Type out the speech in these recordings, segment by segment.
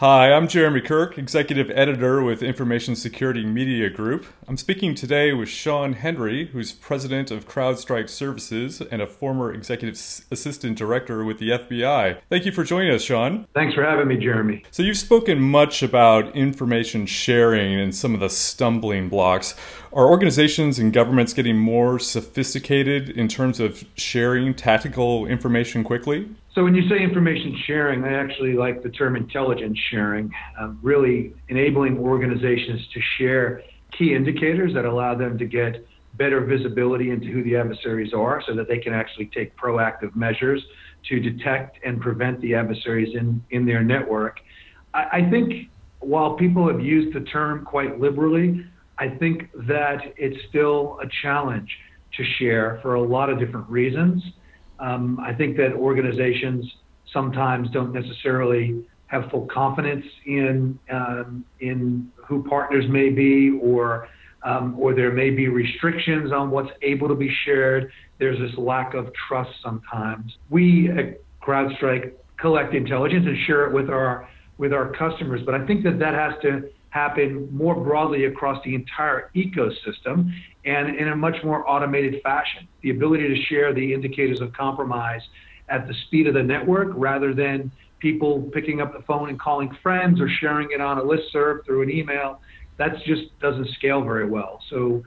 Hi, I'm Jeremy Kirk, Executive Editor with Information Security Media Group. I'm speaking today with Shawn Henry, who's President of CrowdStrike Services and a former Executive Assistant Director with the FBI. Thank you for joining us, Shawn. Thanks for having me, Jeremy. So, you've spoken much about information sharing and some of the stumbling blocks. Are organizations and governments getting more sophisticated in terms of sharing tactical information quickly? So when you say information sharing, I actually like the term intelligence sharing, uh, really enabling organizations to share key indicators that allow them to get better visibility into who the adversaries are so that they can actually take proactive measures to detect and prevent the adversaries in, in their network. I, I think while people have used the term quite liberally, I think that it's still a challenge to share for a lot of different reasons. Um, I think that organizations sometimes don't necessarily have full confidence in um, in who partners may be, or um, or there may be restrictions on what's able to be shared. There's this lack of trust sometimes. We at CrowdStrike collect intelligence and share it with our with our customers, but I think that that has to happen more broadly across the entire ecosystem and in a much more automated fashion. The ability to share the indicators of compromise at the speed of the network rather than people picking up the phone and calling friends or sharing it on a list serve through an email. That just doesn't scale very well. So,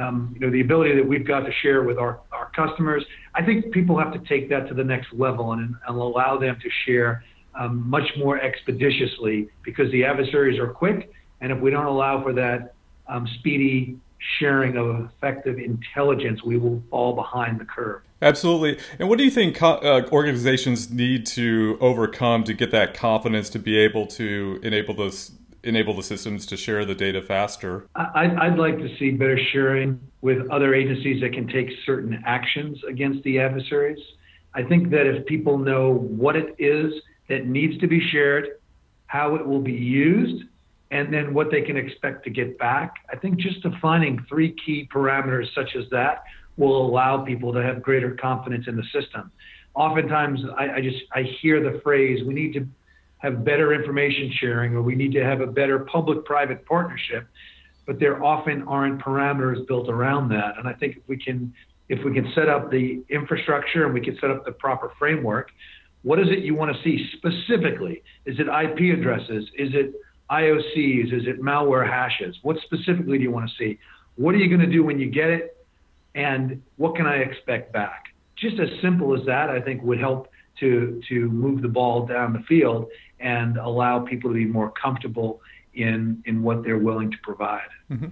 um, you know, the ability that we've got to share with our, our customers, I think people have to take that to the next level and, and allow them to share um, much more expeditiously because the adversaries are quick and if we don't allow for that um, speedy sharing of effective intelligence, we will fall behind the curve. Absolutely. And what do you think uh, organizations need to overcome to get that confidence to be able to enable those enable the systems to share the data faster? I'd, I'd like to see better sharing with other agencies that can take certain actions against the adversaries. I think that if people know what it is that needs to be shared, how it will be used, and then what they can expect to get back. I think just defining three key parameters such as that will allow people to have greater confidence in the system. Oftentimes, I, I just I hear the phrase, "We need to have better information sharing," or "We need to have a better public-private partnership," but there often aren't parameters built around that. And I think if we can if we can set up the infrastructure and we can set up the proper framework, what is it you want to see specifically? Is it IP addresses? Is it IOCs? Is it malware hashes? What specifically do you want to see? What are you going to do when you get it? And what can I expect back? Just as simple as that, I think would help to to move the ball down the field and allow people to be more comfortable in in what they're willing to provide. Mm-hmm.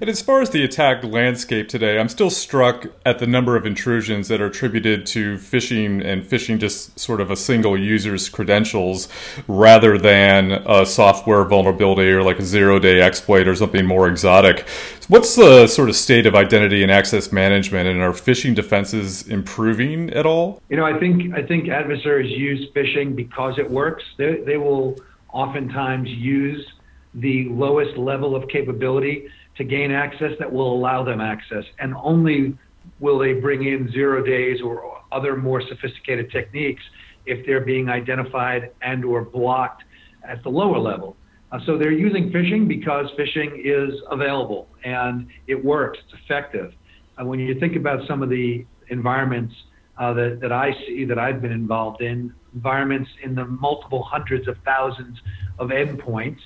And as far as the attack landscape today, I'm still struck at the number of intrusions that are attributed to phishing and phishing just sort of a single user's credentials rather than a software vulnerability or like a zero day exploit or something more exotic. What's the sort of state of identity and access management and are phishing defenses improving at all? You know, I think I think adversaries use phishing because it works. They, they will oftentimes use the lowest level of capability to gain access that will allow them access. And only will they bring in zero days or other more sophisticated techniques if they're being identified and or blocked at the lower level. Uh, so they're using phishing because phishing is available and it works, it's effective. Uh, when you think about some of the environments uh, that, that I see that I've been involved in, environments in the multiple hundreds of thousands of endpoints,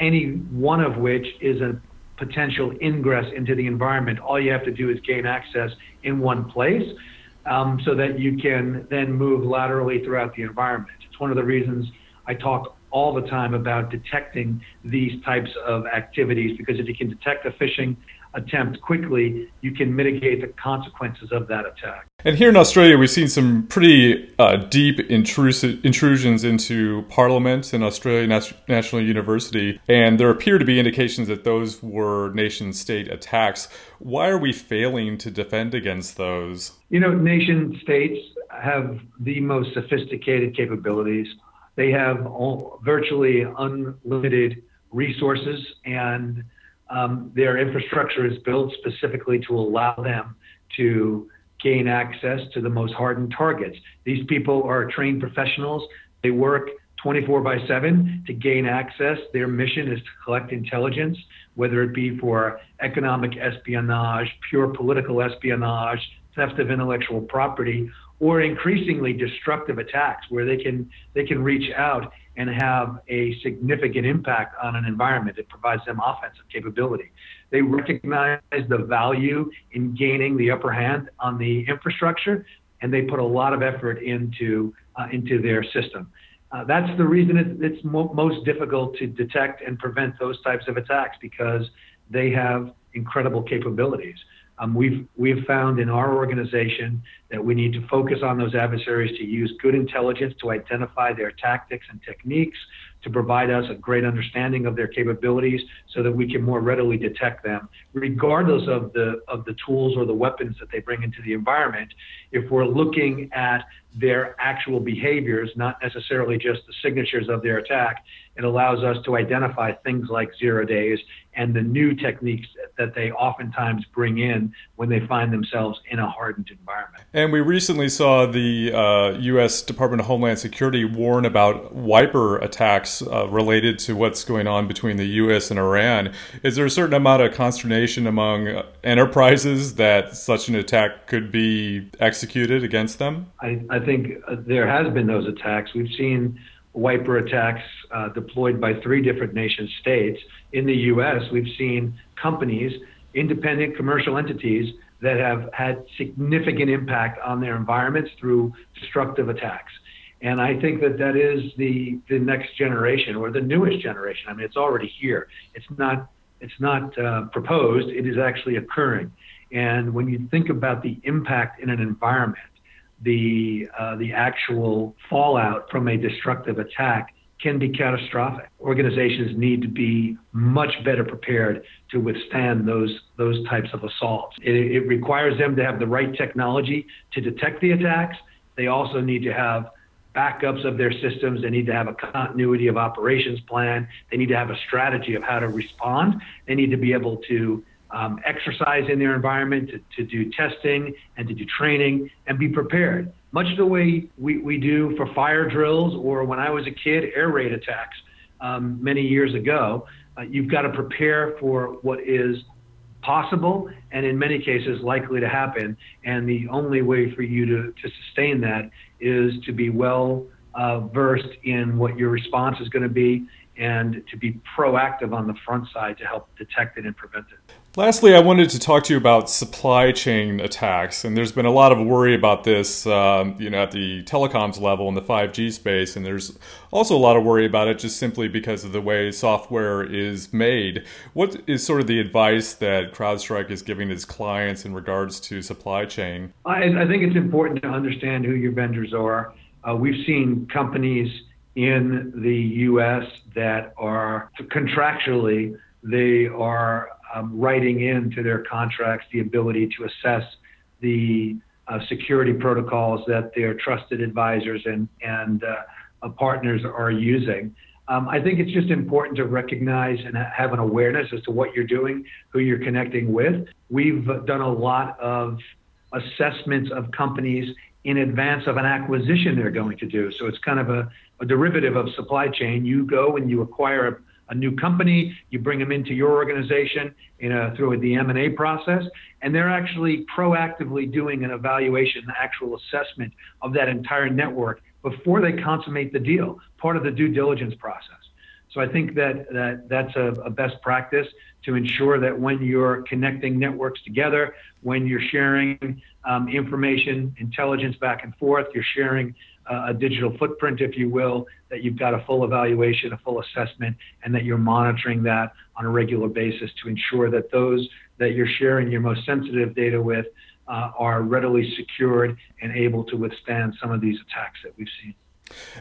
any one of which is a potential ingress into the environment. All you have to do is gain access in one place um, so that you can then move laterally throughout the environment. It's one of the reasons I talk all the time about detecting these types of activities because if you can detect a phishing attempt quickly, you can mitigate the consequences of that attack. And here in Australia, we've seen some pretty uh, deep intrusi- intrusions into Parliament and Australia National University, and there appear to be indications that those were nation state attacks. Why are we failing to defend against those? You know, nation states have the most sophisticated capabilities. They have all, virtually unlimited resources and um, their infrastructure is built specifically to allow them to gain access to the most hardened targets. These people are trained professionals. They work 24 by 7 to gain access. Their mission is to collect intelligence, whether it be for economic espionage, pure political espionage, theft of intellectual property, or increasingly destructive attacks where they can they can reach out and have a significant impact on an environment. It provides them offensive capability. They recognize the value in gaining the upper hand on the infrastructure, and they put a lot of effort into uh, into their system. Uh, that's the reason it, it's mo- most difficult to detect and prevent those types of attacks because they have incredible capabilities. Um, we've we've found in our organization that we need to focus on those adversaries to use good intelligence to identify their tactics and techniques, to provide us a great understanding of their capabilities, so that we can more readily detect them, regardless of the of the tools or the weapons that they bring into the environment. If we're looking at their actual behaviors, not necessarily just the signatures of their attack, it allows us to identify things like zero days and the new techniques that they oftentimes bring in when they find themselves in a hardened environment. And we recently saw the uh, U.S. Department of Homeland Security warn about wiper attacks uh, related to what's going on between the U.S. and Iran. Is there a certain amount of consternation among enterprises that such an attack could be executed against them? I, I think uh, there has been those attacks. We've seen wiper attacks uh, deployed by three different nation states. In the U.S., we've seen companies, independent commercial entities, that have had significant impact on their environments through destructive attacks. And I think that that is the, the next generation or the newest generation. I mean, it's already here. It's not, it's not uh, proposed, it is actually occurring. And when you think about the impact in an environment, the uh, the actual fallout from a destructive attack can be catastrophic. Organizations need to be much better prepared to withstand those those types of assaults. It, it requires them to have the right technology to detect the attacks. They also need to have backups of their systems. They need to have a continuity of operations plan. They need to have a strategy of how to respond. They need to be able to um, exercise in their environment, to, to do testing and to do training and be prepared. Much the way we, we do for fire drills or when I was a kid, air raid attacks um, many years ago. Uh, you've got to prepare for what is possible and in many cases likely to happen. And the only way for you to, to sustain that is to be well uh, versed in what your response is going to be and to be proactive on the front side to help detect it and prevent it. Lastly, I wanted to talk to you about supply chain attacks, and there's been a lot of worry about this, um, you know, at the telecoms level in the 5G space, and there's also a lot of worry about it just simply because of the way software is made. What is sort of the advice that CrowdStrike is giving its clients in regards to supply chain? I, I think it's important to understand who your vendors are. Uh, we've seen companies in the U.S. that are contractually they are um, writing into their contracts the ability to assess the uh, security protocols that their trusted advisors and and uh, partners are using. Um, I think it's just important to recognize and have an awareness as to what you're doing, who you're connecting with. We've done a lot of assessments of companies in advance of an acquisition they're going to do. So it's kind of a, a derivative of supply chain. You go and you acquire a new company, you bring them into your organization in a, through the M&A process, and they're actually proactively doing an evaluation, an actual assessment of that entire network before they consummate the deal, part of the due diligence process. So I think that, that that's a, a best practice to ensure that when you're connecting networks together, when you're sharing um, information, intelligence back and forth, you're sharing a digital footprint, if you will, that you've got a full evaluation, a full assessment, and that you're monitoring that on a regular basis to ensure that those that you're sharing your most sensitive data with uh, are readily secured and able to withstand some of these attacks that we've seen.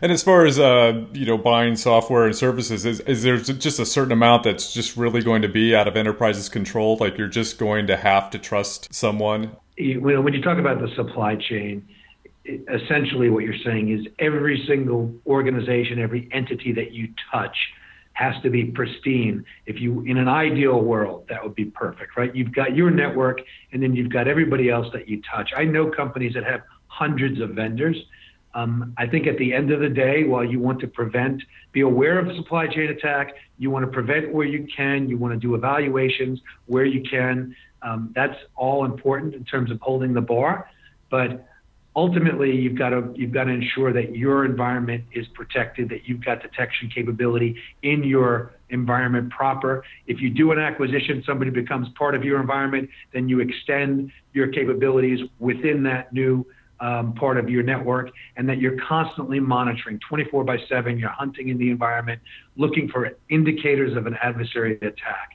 And as far as uh, you know, buying software and services, is, is there just a certain amount that's just really going to be out of enterprise's control? Like you're just going to have to trust someone. When you talk about the supply chain, essentially what you're saying is every single organization, every entity that you touch has to be pristine. If you, in an ideal world, that would be perfect, right? You've got your network and then you've got everybody else that you touch. I know companies that have hundreds of vendors. Um, I think at the end of the day, while you want to prevent, be aware of supply chain attack, you want to prevent where you can, you want to do evaluations where you can. Um, that's all important in terms of holding the bar. But ultimately you've got to you've got to ensure that your environment is protected that you've got detection capability in your environment proper. If you do an acquisition somebody becomes part of your environment then you extend your capabilities within that new um, part of your network and that you're constantly monitoring 24 by 7 you're hunting in the environment looking for indicators of an adversary attack.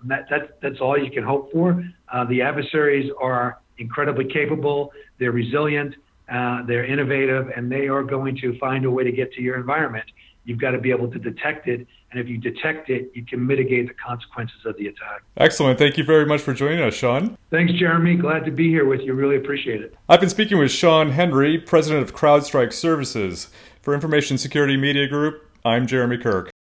And that, that, that's all you can hope for. Uh, the adversaries are incredibly capable they're resilient uh, they're innovative, and they are going to find a way to get to your environment. You've got to be able to detect it, and if you detect it, you can mitigate the consequences of the attack. Excellent. Thank you very much for joining us, Shawn. Thanks, Jeremy. Glad to be here with you. Really appreciate it. I've been speaking with Shawn Henry, president of CrowdStrike Services. For Information Security Media Group, I'm Jeremy Kirk.